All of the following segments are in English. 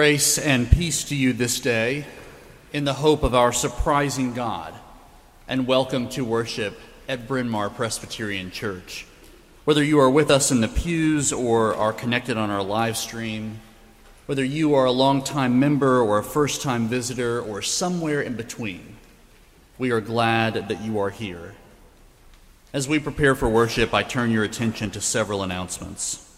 Grace and peace to you this day in the hope of our surprising God, and welcome to worship at Bryn Mawr Presbyterian Church. Whether you are with us in the pews or are connected on our live stream, whether you are a longtime member or a first time visitor or somewhere in between, we are glad that you are here. As we prepare for worship, I turn your attention to several announcements.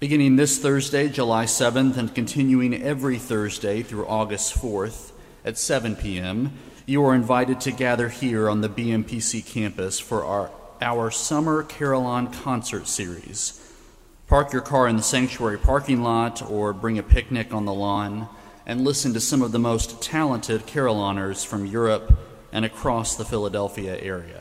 Beginning this Thursday, July 7th, and continuing every Thursday through August 4th at 7 p.m., you are invited to gather here on the BMPC campus for our, our Summer Carillon concert series. Park your car in the sanctuary parking lot or bring a picnic on the lawn and listen to some of the most talented carillonneurs from Europe and across the Philadelphia area.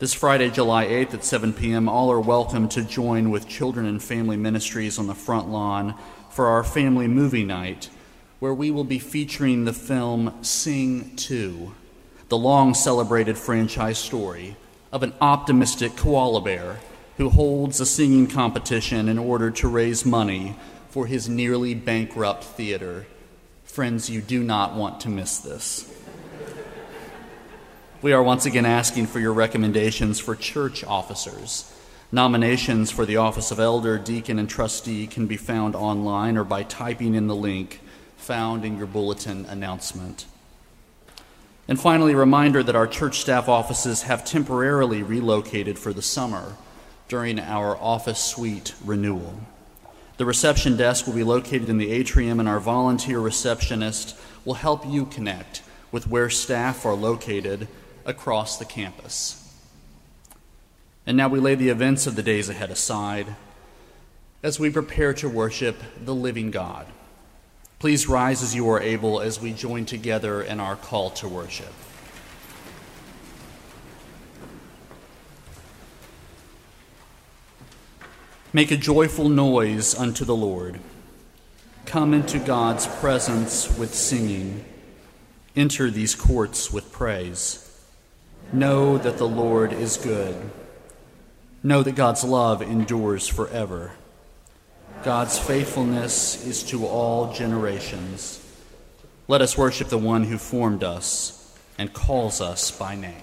This Friday, July 8th at 7 p.m., all are welcome to join with Children and Family Ministries on the front lawn for our family movie night, where we will be featuring the film Sing 2, the long celebrated franchise story of an optimistic koala bear who holds a singing competition in order to raise money for his nearly bankrupt theater. Friends, you do not want to miss this. We are once again asking for your recommendations for church officers. Nominations for the office of elder, deacon, and trustee can be found online or by typing in the link found in your bulletin announcement. And finally, a reminder that our church staff offices have temporarily relocated for the summer during our office suite renewal. The reception desk will be located in the atrium, and our volunteer receptionist will help you connect with where staff are located across the campus. And now we lay the events of the days ahead aside as we prepare to worship the living God. Please rise as you are able as we join together in our call to worship. Make a joyful noise unto the Lord. Come into God's presence with singing. Enter these courts with praise. Know that the Lord is good. Know that God's love endures forever. God's faithfulness is to all generations. Let us worship the one who formed us and calls us by name.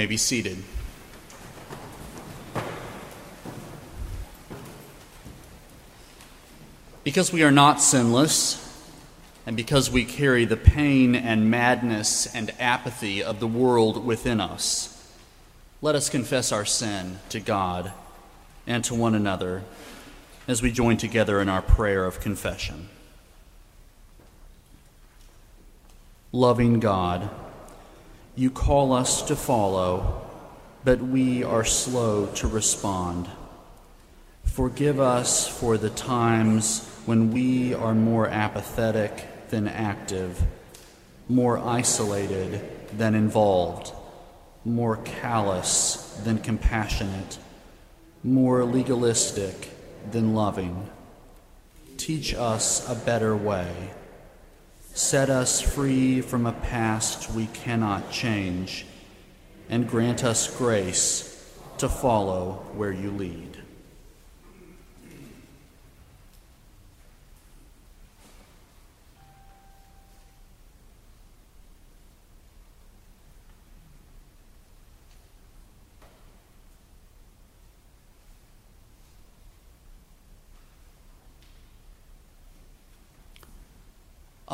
May be seated. Because we are not sinless, and because we carry the pain and madness and apathy of the world within us, let us confess our sin to God and to one another as we join together in our prayer of confession. Loving God, you call us to follow, but we are slow to respond. Forgive us for the times when we are more apathetic than active, more isolated than involved, more callous than compassionate, more legalistic than loving. Teach us a better way. Set us free from a past we cannot change, and grant us grace to follow where you lead.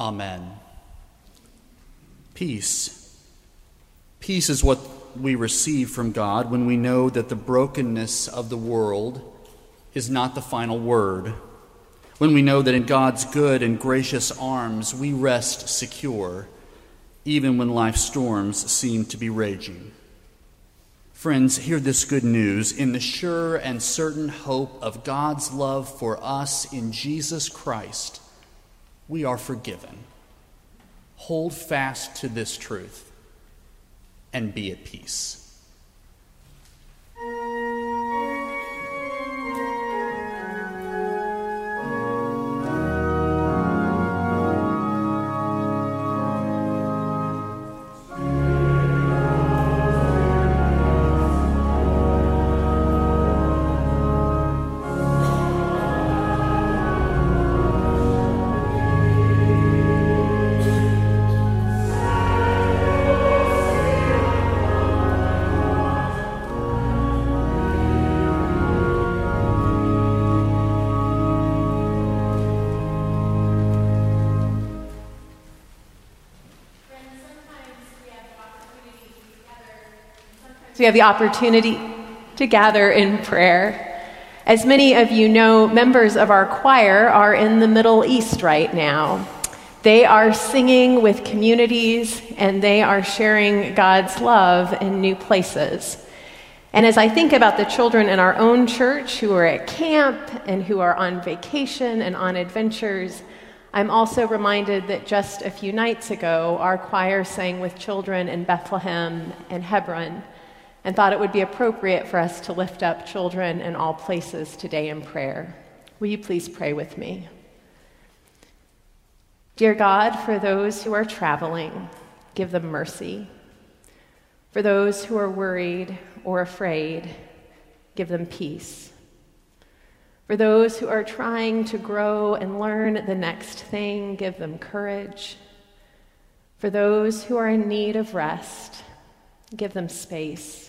Amen. Peace. Peace is what we receive from God when we know that the brokenness of the world is not the final word. When we know that in God's good and gracious arms we rest secure, even when life's storms seem to be raging. Friends, hear this good news in the sure and certain hope of God's love for us in Jesus Christ we are forgiven. Hold fast to this truth and be at peace. So we have the opportunity to gather in prayer. As many of you know, members of our choir are in the Middle East right now. They are singing with communities and they are sharing God's love in new places. And as I think about the children in our own church who are at camp and who are on vacation and on adventures, I'm also reminded that just a few nights ago, our choir sang with children in Bethlehem and Hebron and thought it would be appropriate for us to lift up children in all places today in prayer. Will you please pray with me? Dear God, for those who are traveling, give them mercy. For those who are worried or afraid, give them peace. For those who are trying to grow and learn the next thing, give them courage. For those who are in need of rest, give them space.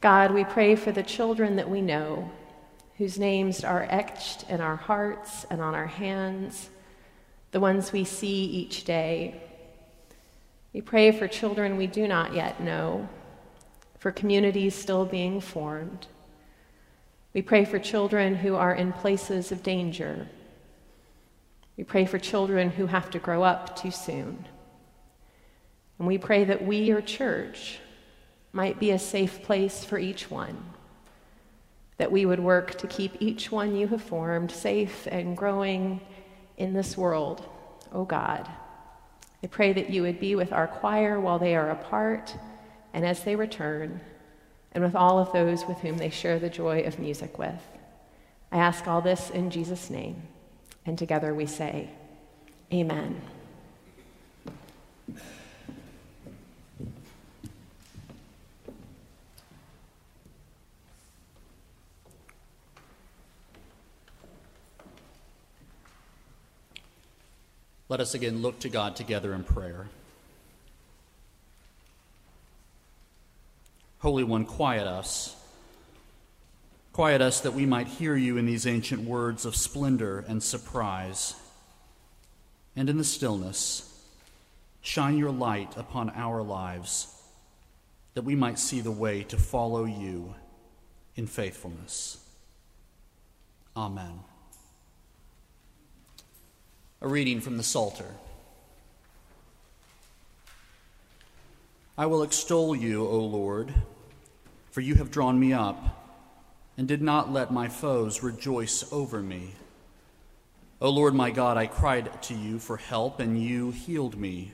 God, we pray for the children that we know, whose names are etched in our hearts and on our hands, the ones we see each day. We pray for children we do not yet know, for communities still being formed. We pray for children who are in places of danger. We pray for children who have to grow up too soon. And we pray that we, your church, might be a safe place for each one. That we would work to keep each one you have formed safe and growing in this world, O oh God. I pray that you would be with our choir while they are apart and as they return, and with all of those with whom they share the joy of music with. I ask all this in Jesus' name, and together we say, Amen. Let us again look to God together in prayer. Holy One, quiet us. Quiet us that we might hear you in these ancient words of splendor and surprise. And in the stillness, shine your light upon our lives, that we might see the way to follow you in faithfulness. Amen. A reading from the Psalter. I will extol you, O Lord, for you have drawn me up and did not let my foes rejoice over me. O Lord my God, I cried to you for help, and you healed me.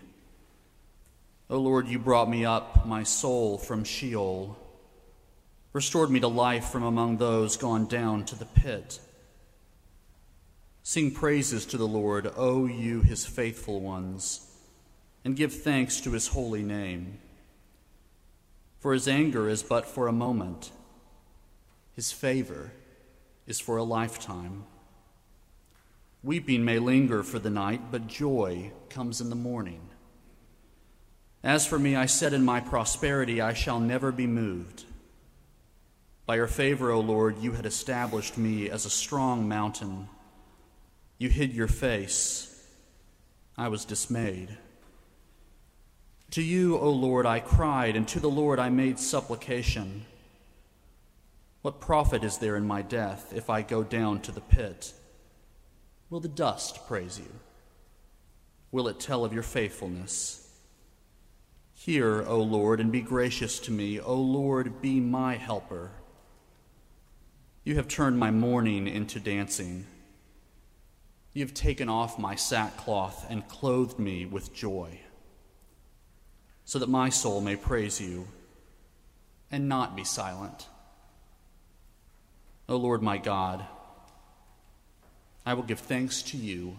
O Lord, you brought me up, my soul, from Sheol, restored me to life from among those gone down to the pit. Sing praises to the Lord, O you, his faithful ones, and give thanks to his holy name. For his anger is but for a moment, his favor is for a lifetime. Weeping may linger for the night, but joy comes in the morning. As for me, I said in my prosperity, I shall never be moved. By your favor, O Lord, you had established me as a strong mountain. You hid your face. I was dismayed. To you, O Lord, I cried, and to the Lord I made supplication. What profit is there in my death if I go down to the pit? Will the dust praise you? Will it tell of your faithfulness? Hear, O Lord, and be gracious to me. O Lord, be my helper. You have turned my mourning into dancing. You have taken off my sackcloth and clothed me with joy so that my soul may praise you and not be silent. O Lord my God, I will give thanks to you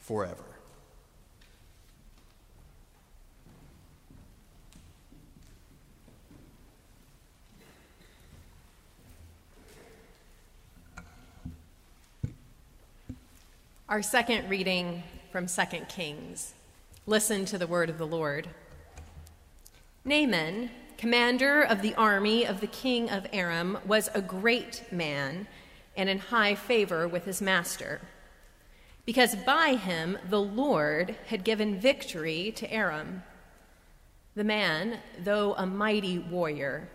forever. Our second reading from 2 Kings. Listen to the word of the Lord. Naaman, commander of the army of the king of Aram, was a great man and in high favor with his master, because by him the Lord had given victory to Aram. The man, though a mighty warrior,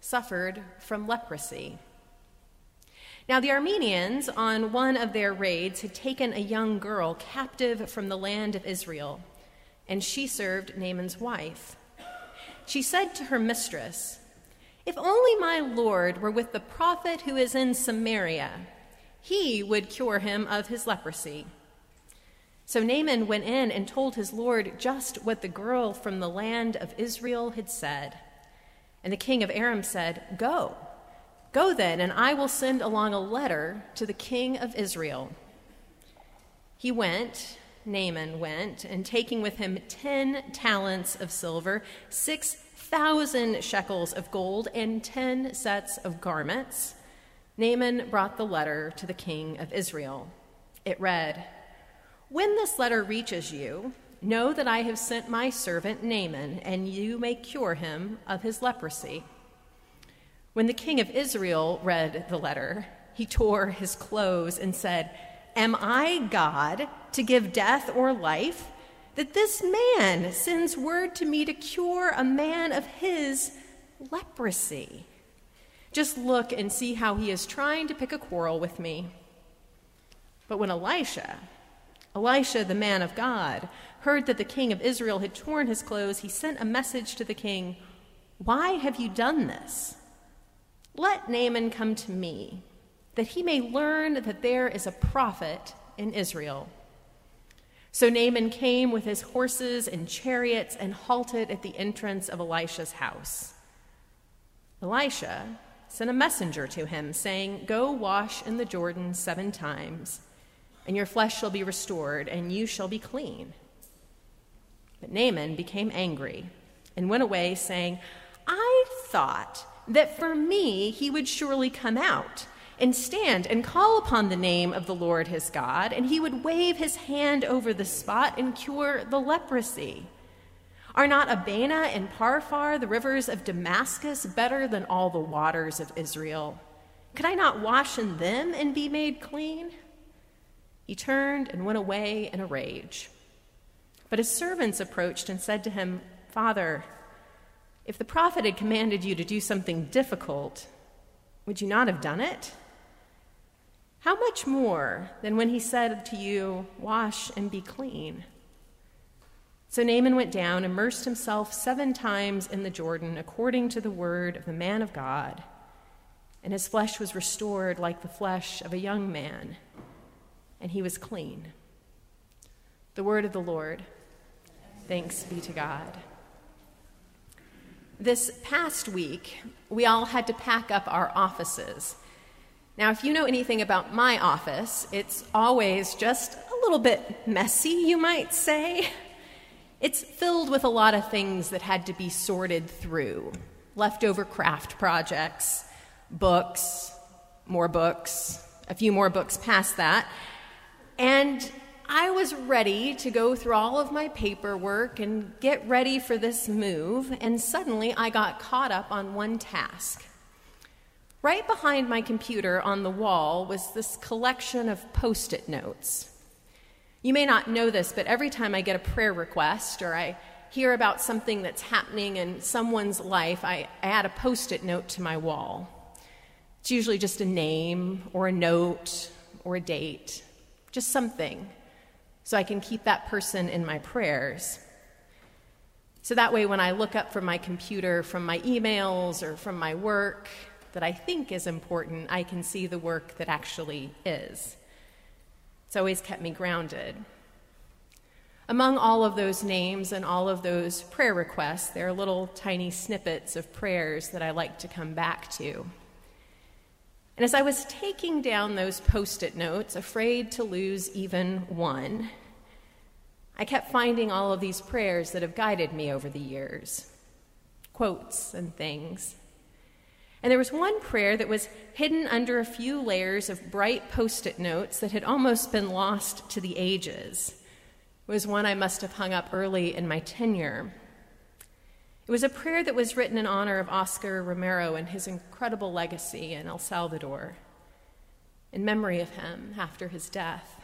suffered from leprosy. Now, the Arameans, on one of their raids, had taken a young girl captive from the land of Israel, and she served Naaman's wife she said to her mistress, If only my Lord were with the prophet who is in Samaria, he would cure him of his leprosy. So Naaman went in and told his Lord just what the girl from the land of Israel had said. And the king of Aram said, Go, go then, and I will send along a letter to the king of Israel. He went Naaman went, and taking with him ten talents of silver, six thousand shekels of gold, and ten sets of garments, Naaman brought the letter to the king of Israel. It read, When this letter reaches you, know that I have sent my servant Naaman, and you may cure him of his leprosy. When the king of Israel read the letter, he tore his clothes and said, Am I God to give death or life? That this man sends word to me to cure a man of his leprosy. Just look and see how he is trying to pick a quarrel with me. But when Elisha, Elisha, the man of God, heard that the king of Israel had torn his clothes, he sent a message to the king Why have you done this? Let Naaman come to me that he may learn that there is a prophet in Israel. So Naaman came with his horses and chariots and halted at the entrance of Elisha's house. Elisha sent a messenger to him, saying, Go wash in the Jordan seven times, and your flesh shall be restored, and you shall be clean. But Naaman became angry and went away, saying, I thought that for me he would surely come out and stand and call upon the name of the Lord his God, and he would wave his hand over the spot and cure the leprosy. Are not Abana and Pharpar, the rivers of Damascus, better than all the waters of Israel? Could I not wash in them and be made clean? He turned and went away in a rage. But his servants approached and said to him, Father, if the prophet had commanded you to do something difficult, would you not have done it? How much more than when he said to you, Wash and be clean? So Naaman went down, immersed himself seven times in the Jordan, according to the word of the man of God, and his flesh was restored like the flesh of a young man, and he was clean. The word of the Lord. Thanks be to God. This past week, we all had to pack up our offices. Now, if you know anything about my office, it's always just a little bit messy, you might say. It's filled with a lot of things that had to be sorted through leftover craft projects, books, more books, a few more books past that. And I was ready to go through all of my paperwork and get ready for this move, and suddenly I got caught up on one task. Right behind my computer on the wall was this collection of post it notes. You may not know this, but every time I get a prayer request or I hear about something that's happening in someone's life, I, add a post it note to my wall. It's usually just a name or a note or a date, just something so I can keep that person in my prayers. So that way, when I look up from my computer, from my emails, or from my work that I think is important, I can see the work that actually is. It's always kept me grounded. Among all of those names and all of those prayer requests, there are little tiny snippets of prayers that I like to come back to. And as I was taking down those post it notes, afraid to lose even one, I kept finding all of these prayers that have guided me over the years quotes and things. And there was one prayer that was hidden under a few layers of bright post it notes that had almost been lost to the ages. It was one I must have hung up early in my tenure. It was a prayer that was written in honor of Oscar Romero and his incredible legacy in El Salvador, in memory of him after his death.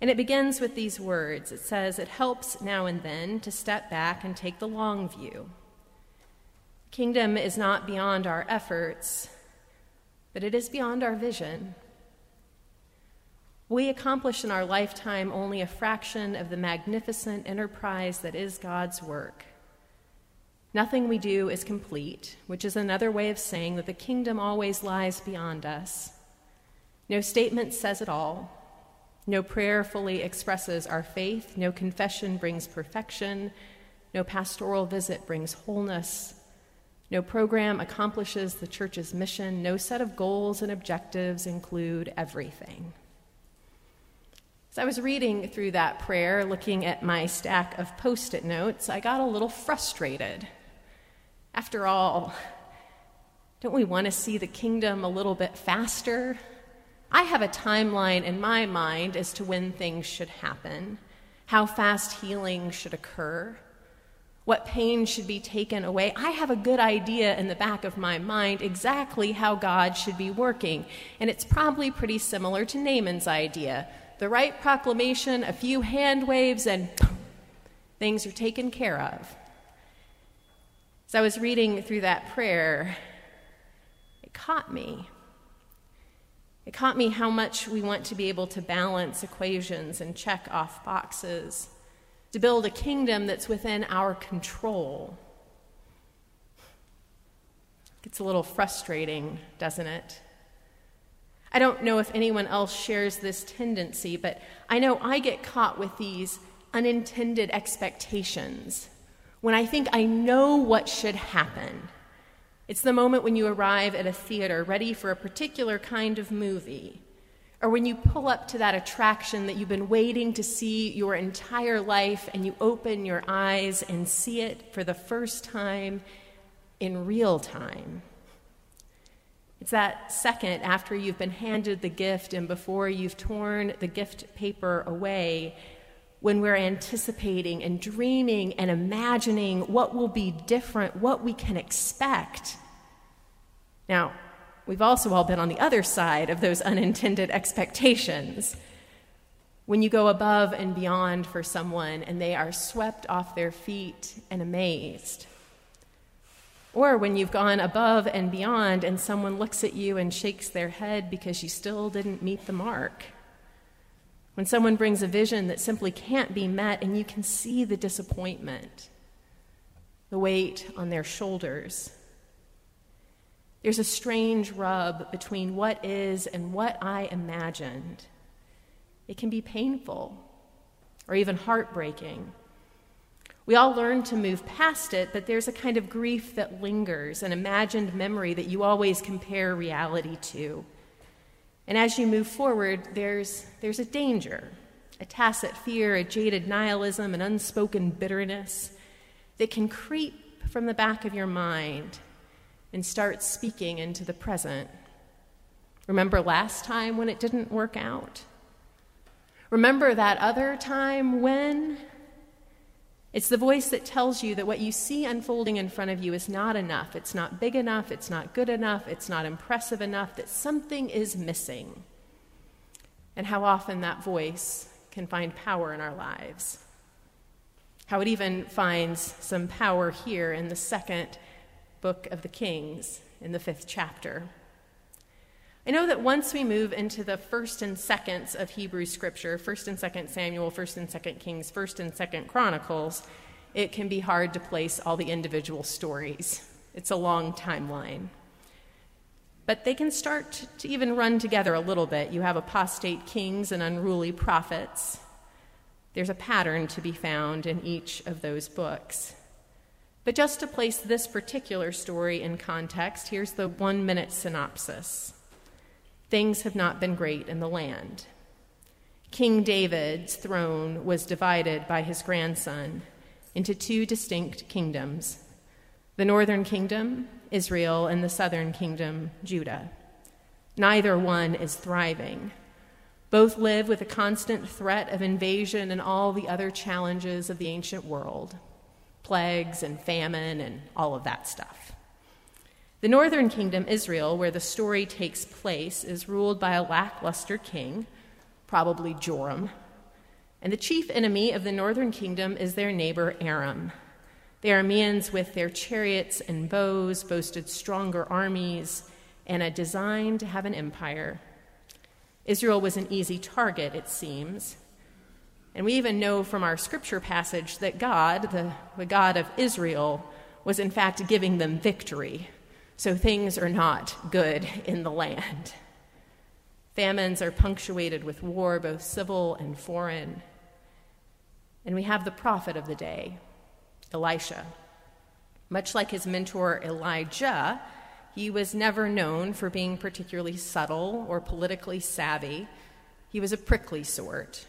And it begins with these words it says, It helps now and then to step back and take the long view. Kingdom is not beyond our efforts, but it is beyond our vision. We accomplish in our lifetime only a fraction of the magnificent enterprise that is God's work. Nothing we do is complete, which is another way of saying that the kingdom always lies beyond us. No statement says it all. No prayer fully expresses our faith. No confession brings perfection. No pastoral visit brings wholeness. No program accomplishes the church's mission. No set of goals and objectives include everything. As I was reading through that prayer, looking at my stack of post it notes, I got a little frustrated. After all, don't we want to see the kingdom a little bit faster? I have a timeline in my mind as to when things should happen, how fast healing should occur, what pain should be taken away. I have a good idea in the back of my mind exactly how God should be working, and it's probably pretty similar to Naaman's idea. The right proclamation, a few hand waves, and boom, things are taken care of. As I was reading through that prayer, it caught me. It caught me how much we want to be able to balance equations and check off boxes, to build a kingdom that's within our control. It's a little frustrating, doesn't it? I don't know if anyone else shares this tendency, but I know I get caught with these unintended expectations when I think I know what should happen. It's the moment when you arrive at a theater ready for a particular kind of movie, or when you pull up to that attraction that you've been waiting to see your entire life and you open your eyes and see it for the first time in real time. It's that second after you've been handed the gift and before you've torn the gift paper away when we're anticipating and dreaming and imagining what will be different, what we can expect. Now, we've also all been on the other side of those unintended expectations. When you go above and beyond for someone and they are swept off their feet and amazed. Or when you've gone above and beyond and someone looks at you and shakes their head because you still didn't meet the mark. When someone brings a vision that simply can't be met and you can see the disappointment, the weight on their shoulders. There's a strange rub between what is and what I imagined. It can be painful or even heartbreaking. We all learn to move past it, but there's a kind of grief that lingers, an imagined memory that you always compare reality to. And as you move forward, there's, there's a danger, a tacit fear, a jaded nihilism, an unspoken bitterness that can creep from the back of your mind and start speaking into the present. Remember last time when it didn't work out? Remember that other time when? It's the voice that tells you that what you see unfolding in front of you is not enough. It's not big enough. It's not good enough. It's not impressive enough, that something is missing. And how often that voice can find power in our lives. How it even finds some power here in the second book of the Kings, in the fifth chapter. I know that once we move into the first and seconds of Hebrew scripture, first and second Samuel, first and second Kings, first and second Chronicles, it can be hard to place all the individual stories. It's a long timeline. But they can start to even run together a little bit. You have apostate kings and unruly prophets. There's a pattern to be found in each of those books. But just to place this particular story in context, here's the one minute synopsis things have not been great in the land. King David's throne was divided by his grandson into two distinct kingdoms the northern kingdom, Israel, and the southern kingdom, Judah. Neither one is thriving. Both live with a constant threat of invasion and all the other challenges of the ancient world plagues and famine and all of that stuff. The northern kingdom, Israel, where the story takes place, is ruled by a lackluster king, probably Joram. And the chief enemy of the northern kingdom is their neighbor Aram. The Arameans, with their chariots and bows, boasted stronger armies and a design to have an empire. Israel was an easy target, it seems. And we even know from our scripture passage that God, the, the God of Israel, was in fact giving them victory so things are not good in the land. Famines are punctuated with war, both civil and foreign. And we have the prophet of the day, Elisha. Much like his mentor Elijah, he was never known for being particularly subtle or politically savvy. He was a prickly sort.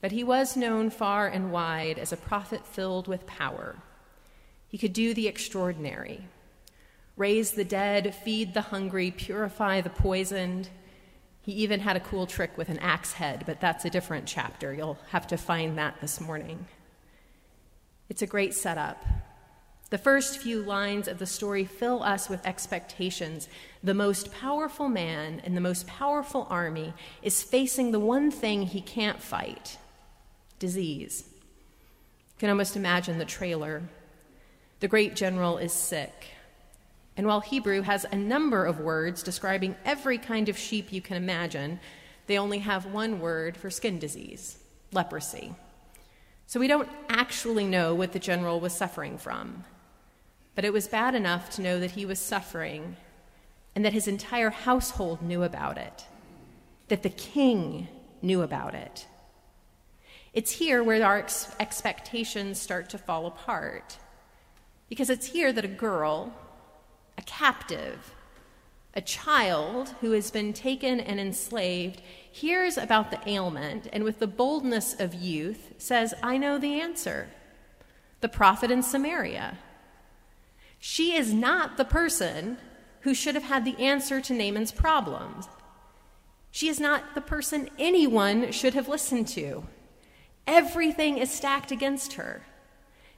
But he was known far and wide as a prophet filled with power. He could do the extraordinary raise the dead, feed the hungry, purify the poisoned. He even had a cool trick with an axe head, but that's a different chapter. You'll have to find that this morning. It's a great setup. The first few lines of the story fill us with expectations. The most powerful man in the most powerful army is facing the one thing he can't fight disease. You can almost imagine the trailer. The great general is sick. And while Hebrew has a number of words describing every kind of sheep you can imagine, they only have one word for skin disease leprosy. So we don't actually know what the general was suffering from. But it was bad enough to know that he was suffering and that his entire household knew about it, that the king knew about it. It's here where our ex- expectations start to fall apart. Because it's here that a girl, a captive, a child who has been taken and enslaved, hears about the ailment and, with the boldness of youth, says, I know the answer. The prophet in Samaria. She is not the person who should have had the answer to Naaman's problems. She is not the person anyone should have listened to. Everything is stacked against her.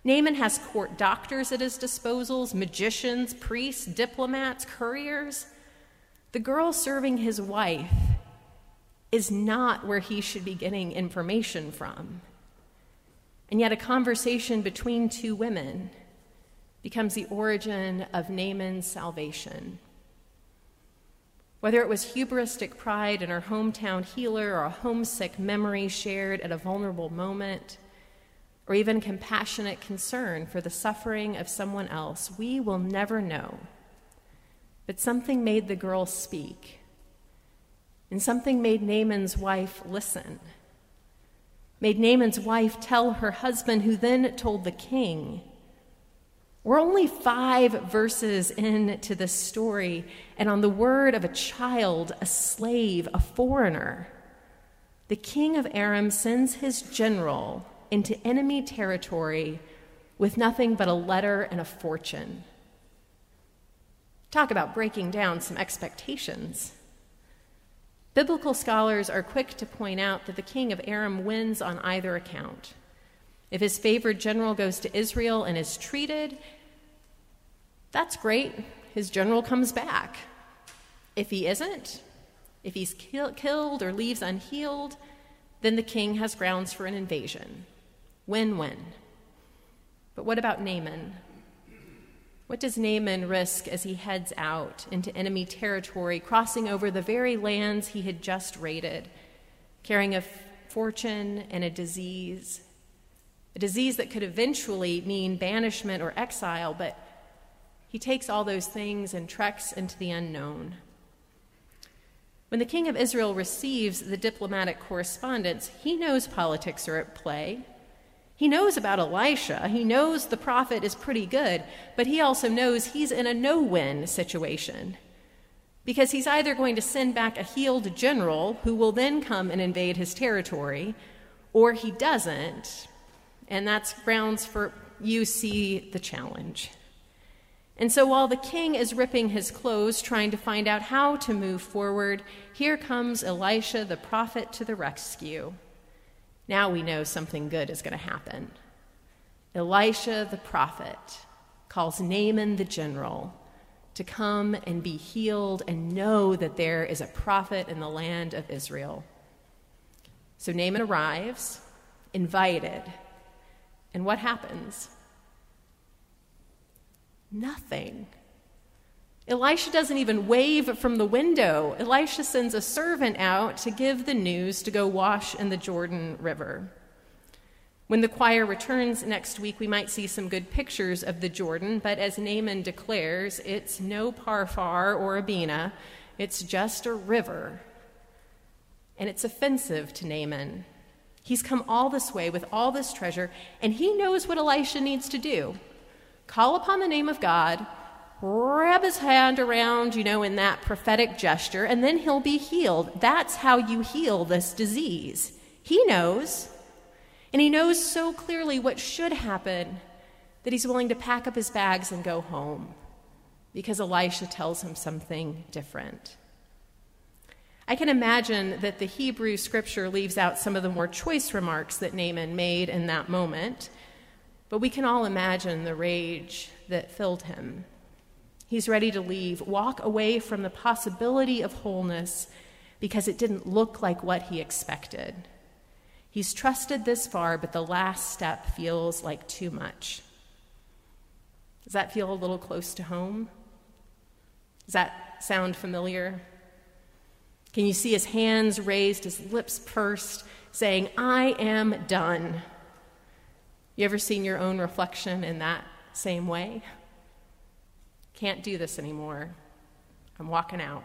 Naaman has court doctors at his disposals, magicians, priests, diplomats, couriers. The girl serving his wife is not where he should be getting information from. And yet, a conversation between two women becomes the origin of Naaman's salvation. Whether it was hubristic pride in her hometown healer or a homesick memory shared at a vulnerable moment, or even compassionate concern for the suffering of someone else, we will never know. But something made the girl speak, and something made Naaman's wife listen. Made Naaman's wife tell her husband, who then told the king. We're only five verses into this story, and on the word of a child, a slave, a foreigner, the king of Aram sends his general into enemy territory with nothing but a letter and a fortune. Talk about breaking down some expectations. Biblical scholars are quick to point out that the king of Aram wins on either account. If his favored general goes to Israel and is treated, that's great. His general comes back. If he isn't, if he's kill- killed or leaves unhealed, then the king has grounds for an invasion. Win win. But what about Naaman? What does Naaman risk as he heads out into enemy territory, crossing over the very lands he had just raided, carrying a fortune and a disease? A disease that could eventually mean banishment or exile, but he takes all those things and treks into the unknown. When the king of Israel receives the diplomatic correspondence, he knows politics are at play. He knows about Elisha. He knows the prophet is pretty good, but he also knows he's in a no win situation. Because he's either going to send back a healed general who will then come and invade his territory, or he doesn't. And that's grounds for you see the challenge. And so while the king is ripping his clothes, trying to find out how to move forward, here comes Elisha the prophet to the rescue. Now we know something good is going to happen. Elisha the prophet calls Naaman the general to come and be healed and know that there is a prophet in the land of Israel. So Naaman arrives, invited, and what happens? Nothing. Elisha doesn't even wave from the window. Elisha sends a servant out to give the news to go wash in the Jordan River. When the choir returns next week, we might see some good pictures of the Jordan, but as Naaman declares, it's no Pharpar or Abana, it's just a river. And it's offensive to Naaman. He's come all this way with all this treasure, and he knows what Elisha needs to do call upon the name of God wrap his hand around, you know, in that prophetic gesture, and then he'll be healed. That's how you heal this disease. He knows. And he knows so clearly what should happen that he's willing to pack up his bags and go home because Elisha tells him something different. I can imagine that the Hebrew scripture leaves out some of the more choice remarks that Naaman made in that moment, but we can all imagine the rage that filled him. He's ready to leave, walk away from the possibility of wholeness because it didn't look like what he expected. He's trusted this far, but the last step feels like too much. Does that feel a little close to home? Does that sound familiar? Can you see his hands raised, his lips pursed, saying, I am done? You ever seen your own reflection in that same way? Can't do this anymore. I'm walking out.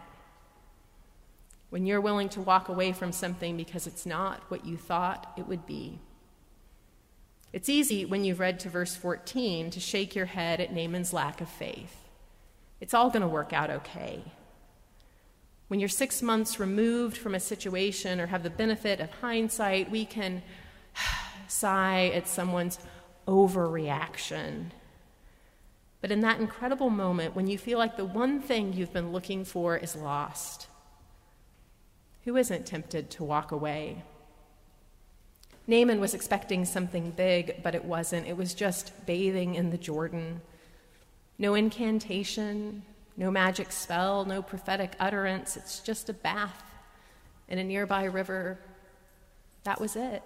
When you're willing to walk away from something because it's not what you thought it would be. It's easy when you've read to verse 14 to shake your head at Naaman's lack of faith. It's all going to work out okay. When you're six months removed from a situation or have the benefit of hindsight, we can sigh at someone's overreaction but in that incredible moment, when you feel like the one thing you've been looking for is lost, who isn't tempted to walk away? Naaman was expecting something big, but it wasn't. It was just bathing in the Jordan. No incantation, no magic spell, no prophetic utterance. It's just a bath in a nearby river. That was it.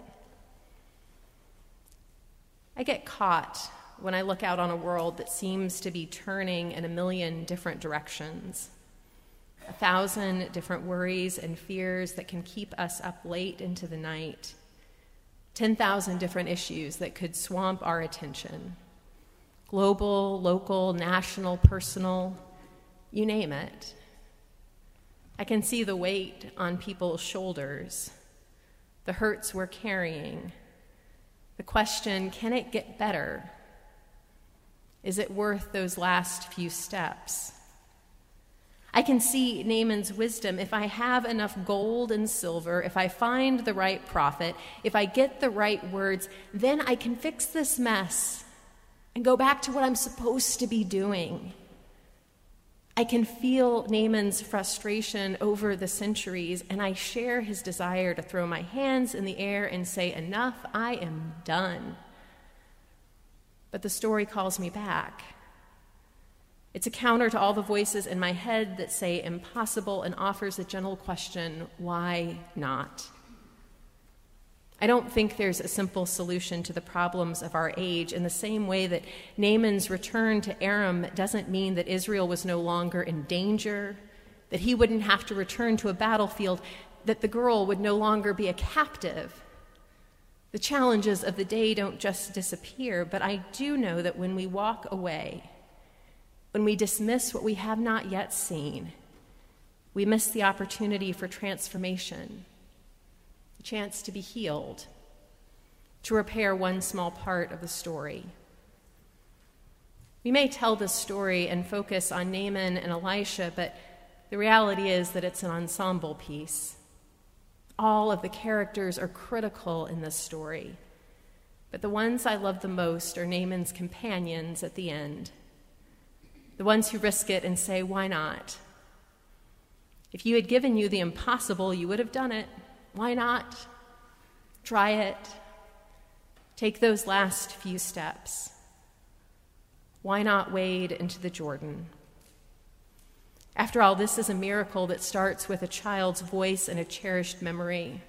I get caught when I look out on a world that seems to be turning in a million different directions. A thousand different worries and fears that can keep us up late into the night 10,000 different issues that could swamp our attention global, local, national, personal, you name it. I can see the weight on people's shoulders, the hurts we're carrying, the question can it get better? Is it worth those last few steps? I can see Naaman's wisdom. If I have enough gold and silver, if I find the right prophet, if I get the right words, then I can fix this mess and go back to what I'm supposed to be doing. I can feel Naaman's frustration over the centuries, and I share his desire to throw my hands in the air and say, Enough, I am done. But the story calls me back. It's a counter to all the voices in my head that say impossible and offers a gentle question why not? I don't think there's a simple solution to the problems of our age in the same way that Naaman's return to Aram doesn't mean that Israel was no longer in danger, that he wouldn't have to return to a battlefield, that the girl would no longer be a captive. The challenges of the day don't just disappear, but I do know that when we walk away, when we dismiss what we have not yet seen, we miss the opportunity for transformation, the chance to be healed, to repair one small part of the story. We may tell this story and focus on Naaman and Elisha, but the reality is that it's an ensemble piece. All of the characters are critical in this story, but the ones I love the most are Naaman's companions at the end the ones who risk it and say, Why not? If you had given you the impossible, you would have done it. Why not? Try it. Take those last few steps. Why not wade into the Jordan? After all, this is a miracle that starts with a child's voice and a cherished memory.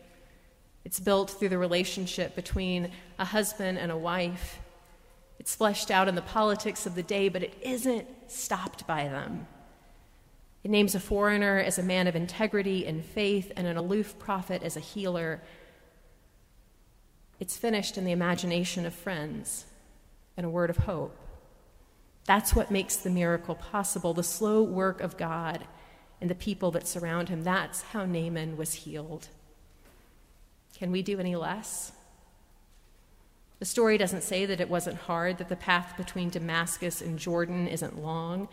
It's built through the relationship between a husband and a wife it's fleshed out in the politics of the day, but it isn't stopped by them. It names a foreigner as a man of integrity and faith, and an aloof prophet as a healer. It's finished in the imagination of friends and a word of hope. That's what makes the miracle possible the slow work of God and the people that surround him. That's how Naaman was healed. Can we do any less? The story doesn't say that it wasn't hard, that the path between Damascus and Jordan isn't long,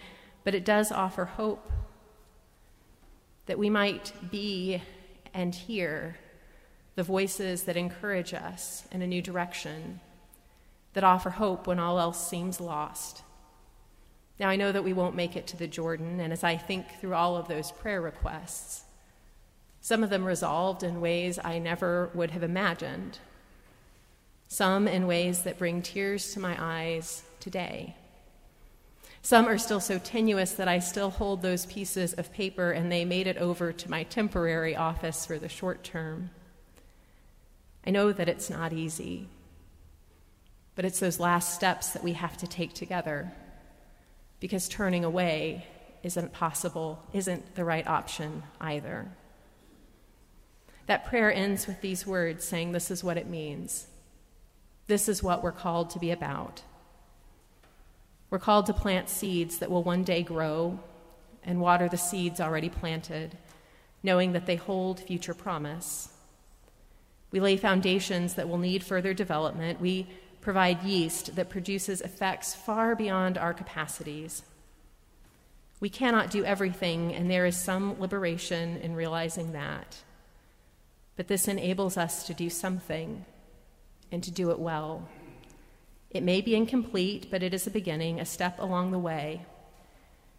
but it does offer hope that we might be and hear the voices that encourage us in a new direction, that offer hope when all else seems lost. Now, I know that we won't make it to the Jordan, and as I think through all of those prayer requests, some of them resolved in ways I never would have imagined some in ways that bring tears to my eyes today. Some are still so tenuous that I still hold those pieces of paper and they made it over to my temporary office for the short term. I know that it's not easy, but it's those last steps that we have to take together because turning away isn't possible, isn't the right option either. That prayer ends with these words saying, This is what it means this is what we're called to be about. We're called to plant seeds that will one day grow and water the seeds already planted, knowing that they hold future promise. We lay foundations that will need further development. We provide yeast that produces effects far beyond our capacities. We cannot do everything, and there is some liberation in realizing that. But this enables us to do something and to do it well. It may be incomplete, but it is a beginning, a step along the way,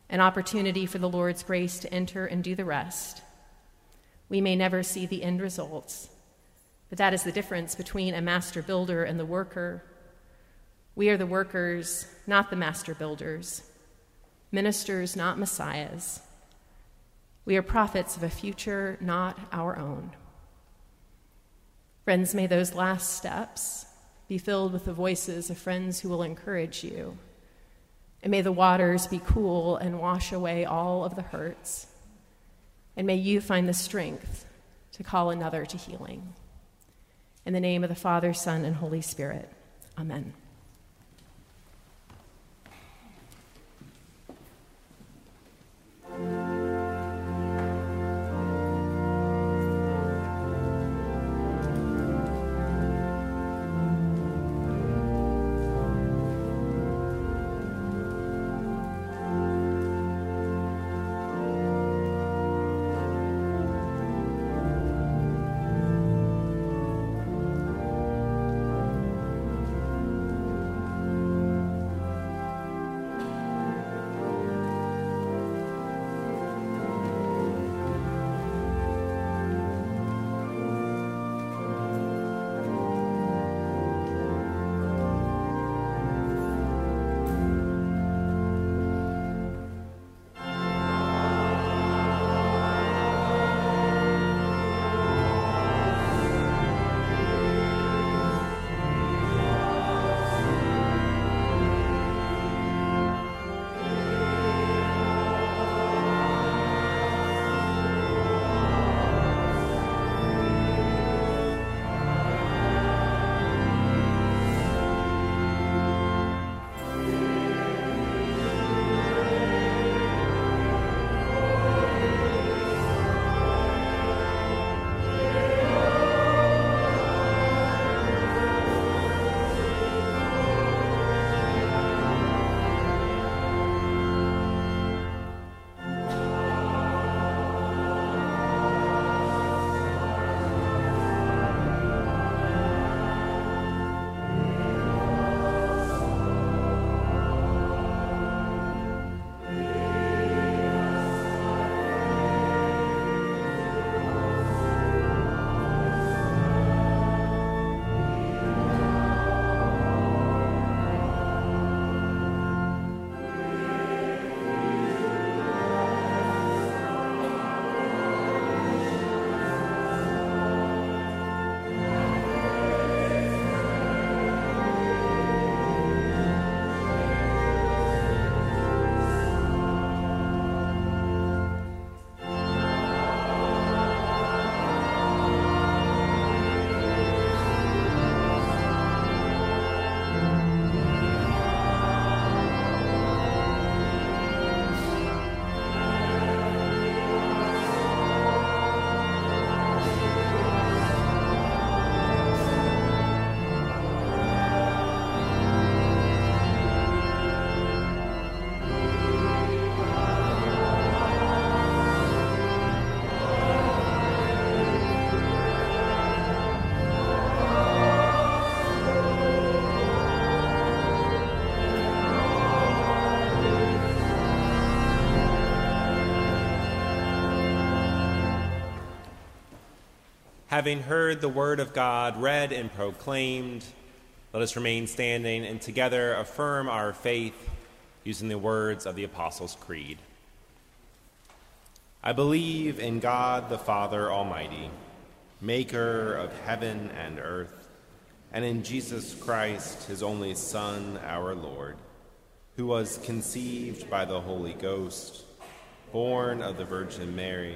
an opportunity for the Lord's grace to enter and do the rest. We may never see the end results, But that is the difference between a master builder and the worker. We are the workers, not the master builders, ministers, not messiahs. We are prophets of a future not our own. Friends, may those last steps be filled with the voices of friends who will encourage you. And may the waters be cool and wash away all of the hurts. And may you find the strength to call another to healing. In the name of the Father, Son, and Holy Spirit. Amen. Having heard the word of God read and proclaimed, let us remain standing and together affirm our faith using the words of the Apostles' Creed. I believe in God the Father Almighty, maker of heaven and earth, and in Jesus Christ, his only Son, our Lord, who was conceived by the Holy Ghost, born of the Virgin Mary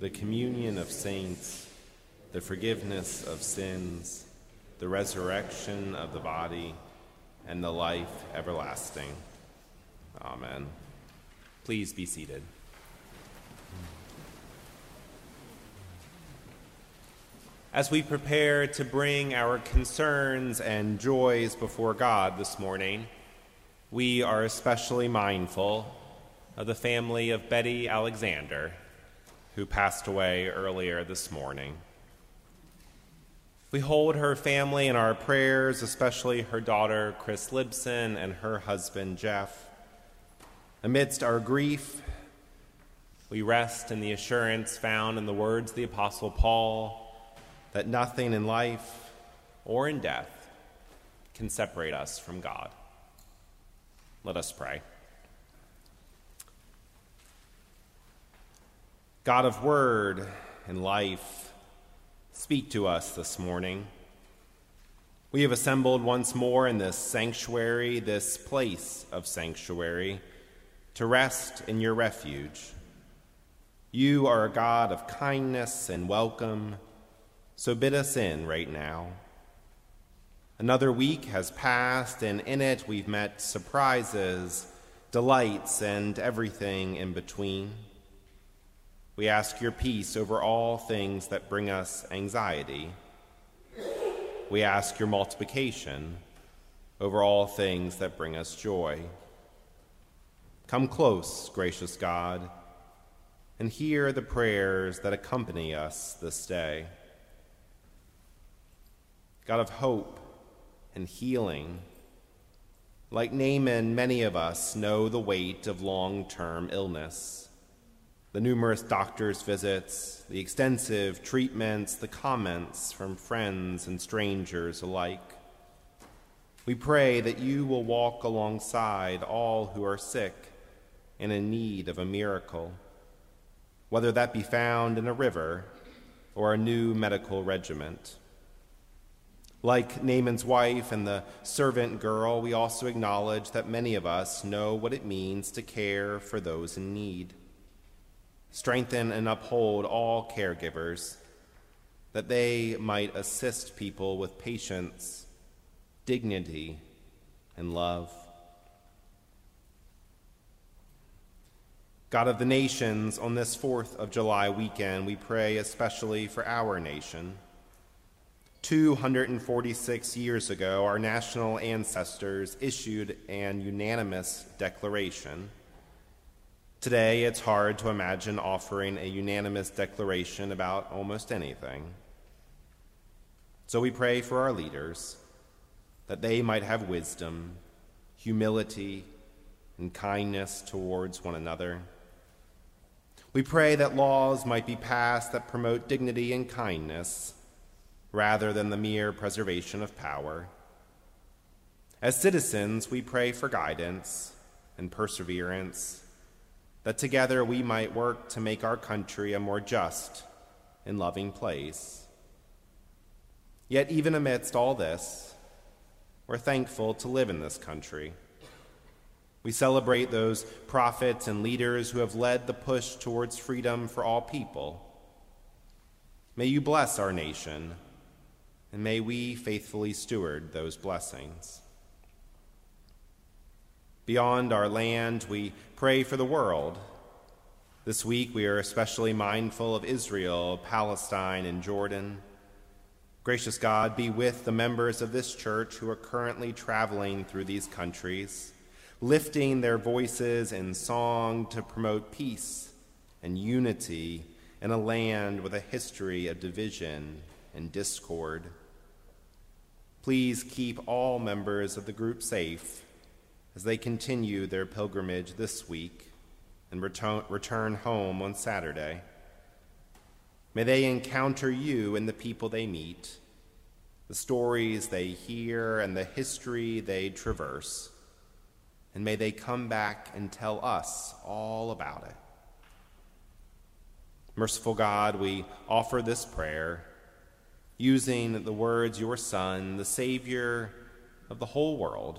the communion of saints, the forgiveness of sins, the resurrection of the body, and the life everlasting. Amen. Please be seated. As we prepare to bring our concerns and joys before God this morning, we are especially mindful of the family of Betty Alexander, who passed away earlier this morning. We hold her family in our prayers, especially her daughter, Chris Libson, and her husband, Jeff. Amidst our grief, we rest in the assurance found in the words of the Apostle Paul that nothing in life or in death can separate us from God. Let us pray. God of word and life, speak to us this morning. We have assembled once more in this sanctuary, this place of sanctuary, to rest in your refuge. You are a God of kindness and welcome so bid us in right now. Another week has passed, and in it we've met surprises, delights, and everything in between. We ask your peace over all things that bring us anxiety. We ask your multiplication over all things that bring us joy. Come close, gracious God, and hear the prayers that accompany us this day. God of hope and healing. Like Naaman, many of us know the weight of long term illness. The numerous doctor's visits, the extensive treatments, the comments from friends and strangers alike. We pray that you will walk alongside all who are sick and in need of a miracle, whether that be found in a river or a new medical regiment. Like Naaman's wife and the servant girl, we also acknowledge that many of us know what it means to care for those in need. Strengthen and uphold all caregivers, that they might assist people with patience, dignity, and love. God of the nations, on this 4th of July weekend, we pray especially for our nation 246 years ago, our national ancestors issued an unanimous declaration. Today, it's hard to imagine offering a unanimous declaration about almost anything. So we pray for our leaders that they might have wisdom, humility, and kindness towards one another. We pray that laws might be passed that promote dignity and kindness rather than the mere preservation of power. As citizens, we pray for guidance and perseverance, that together we might work to make our country a more just and loving place. Yet, even amidst all this, we're thankful to live in this country. We celebrate those prophets and leaders who have led the push towards freedom for all people. May you bless our nation and may we faithfully steward those blessings. Beyond our land, we pray for the world. This week, we are especially mindful of Israel, Palestine, and Jordan. Gracious God, be with the members of this church who are currently traveling through these countries, lifting their voices in song to promote peace and unity in a land with a history of division and discord. Please keep all members of the group safe as they continue their pilgrimage this week and return, home on Saturday. May they encounter you and the people they meet, the stories they hear, and the history they traverse. And may they come back and tell us all about it. Merciful God, we offer this prayer using the words your Son, the Savior of the whole world,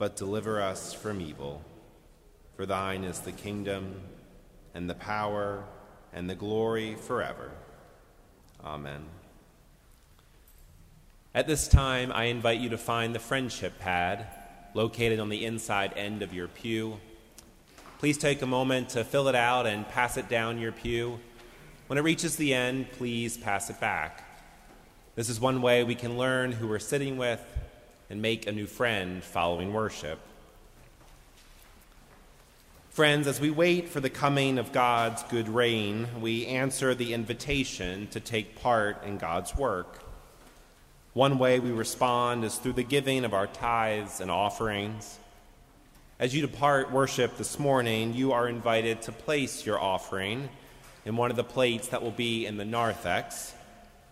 but deliver us from evil. For thine is the kingdom, and the power, and the glory forever. Amen. At this time, I invite you to find the friendship pad located on the inside end of your pew. Please take a moment to fill it out and pass it down your pew. When it reaches the end, please pass it back. This is one way we can learn who we're sitting with and make a new friend following worship. Friends, as we wait for the coming of God's good reign, we answer the invitation to take part in God's work. One way we respond is through the giving of our tithes and offerings. As you depart worship this morning, you are invited to place your offering in one of the plates that will be in the narthex,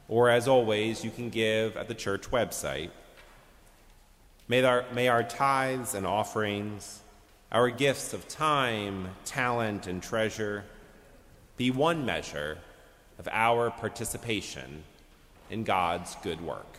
or as always, you can give at the church website. May our, may our tithes and offerings, our gifts of time, talent, and treasure be one measure of our participation in God's good work.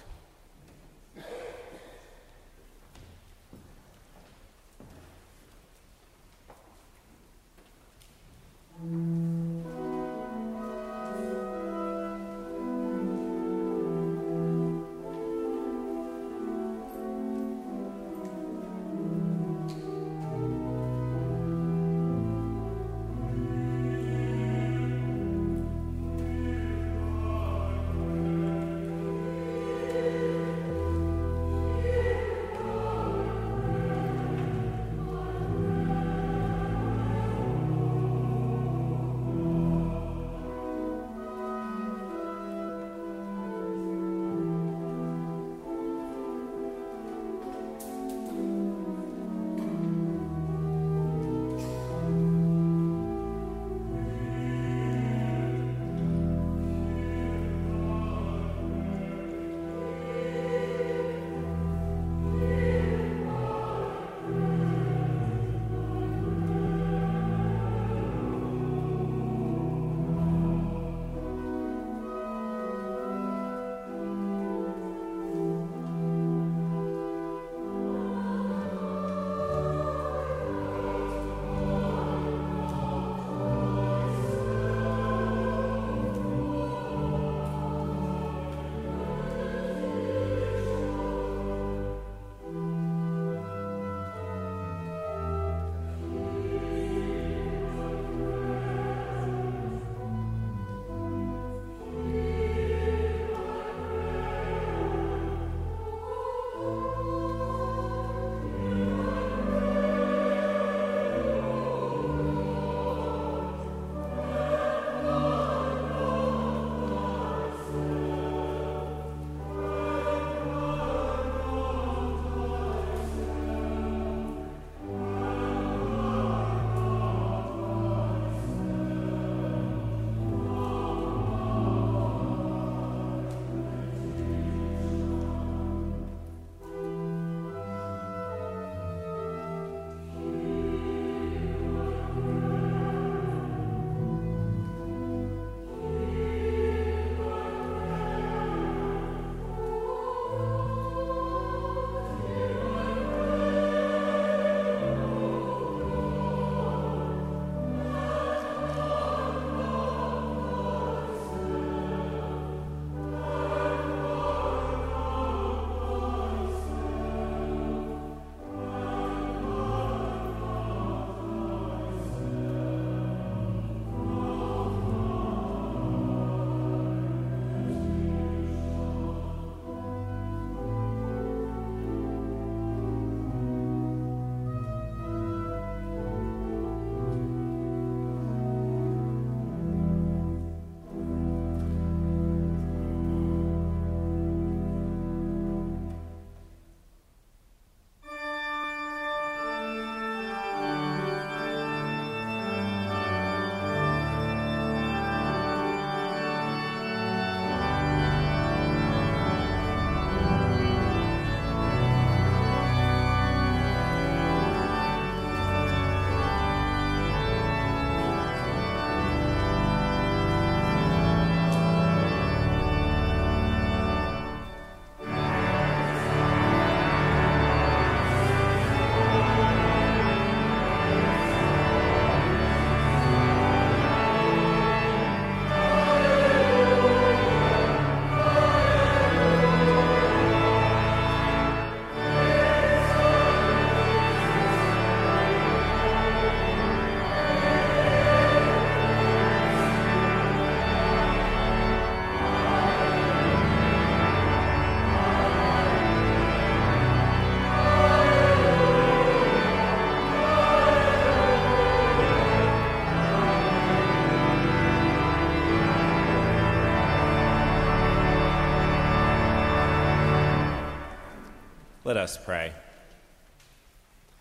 Let us pray.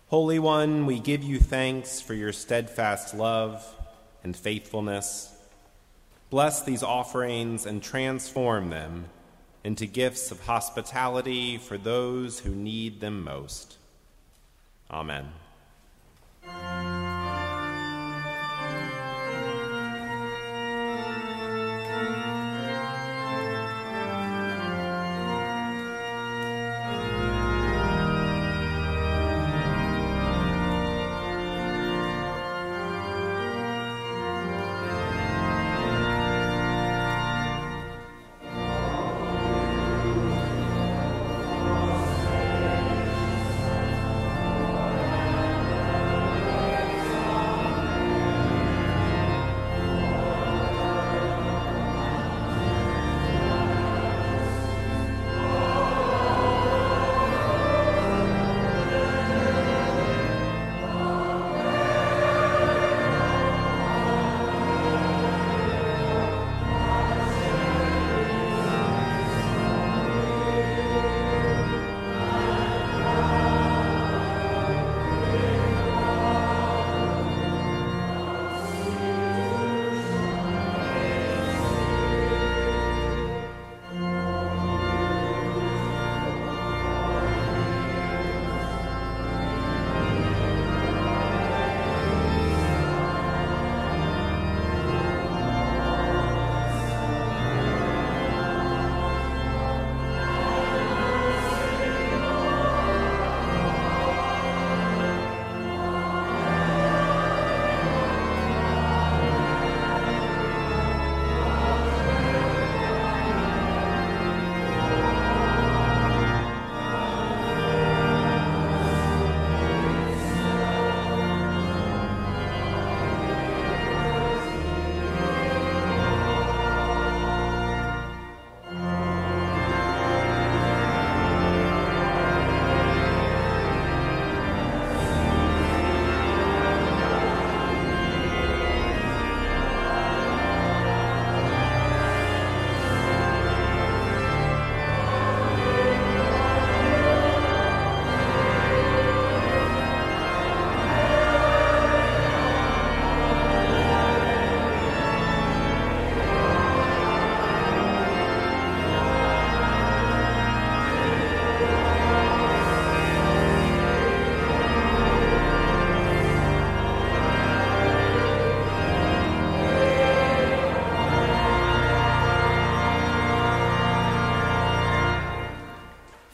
Holy One, we give you thanks for your steadfast love and faithfulness. Bless these offerings and transform them into gifts of hospitality for those who need them most. Amen.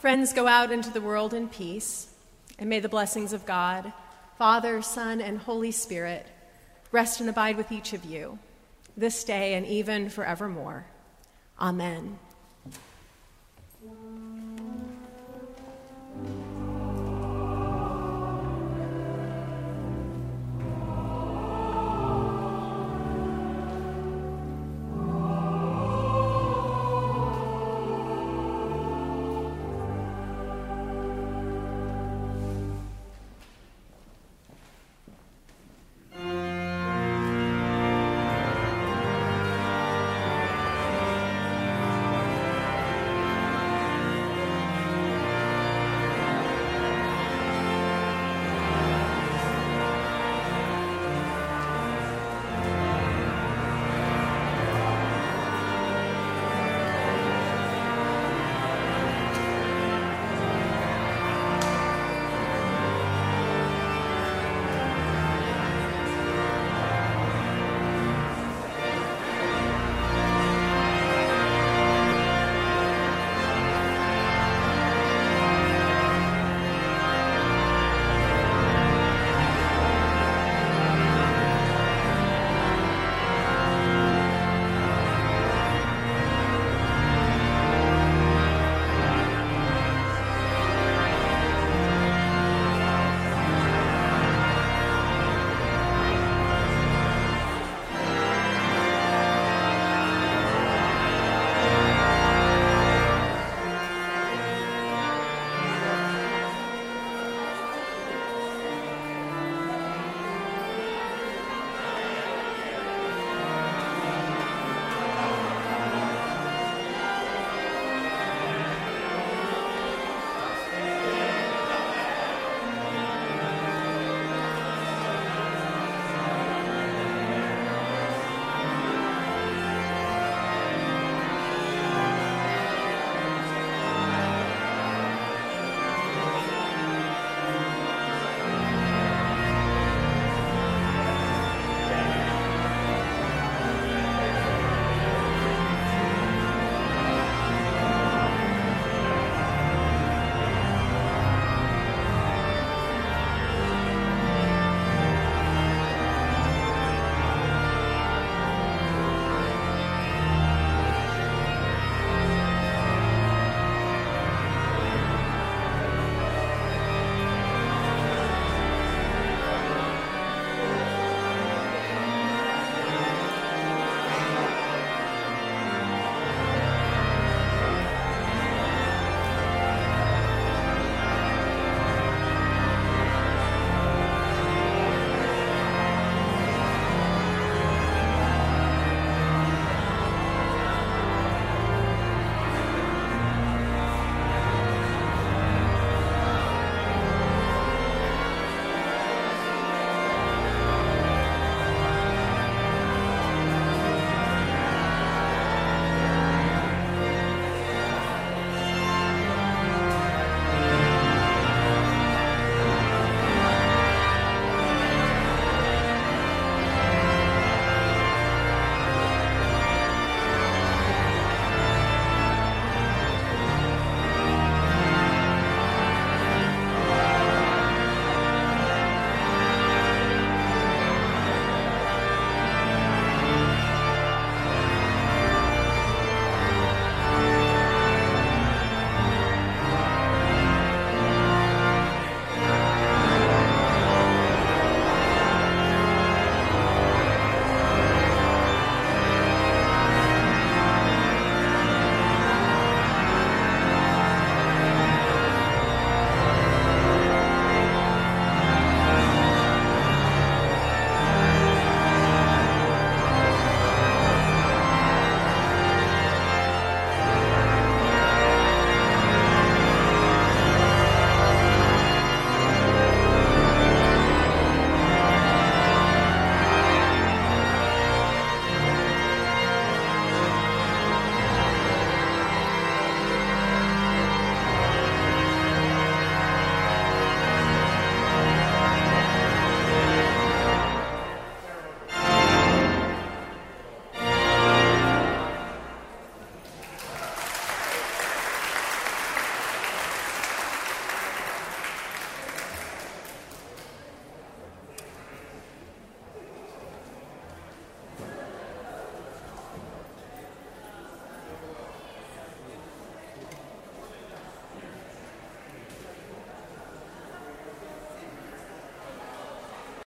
Friends, go out into the world in peace, and may the blessings of God, Father, Son, and Holy Spirit rest and abide with each of you this day and even forevermore. Amen.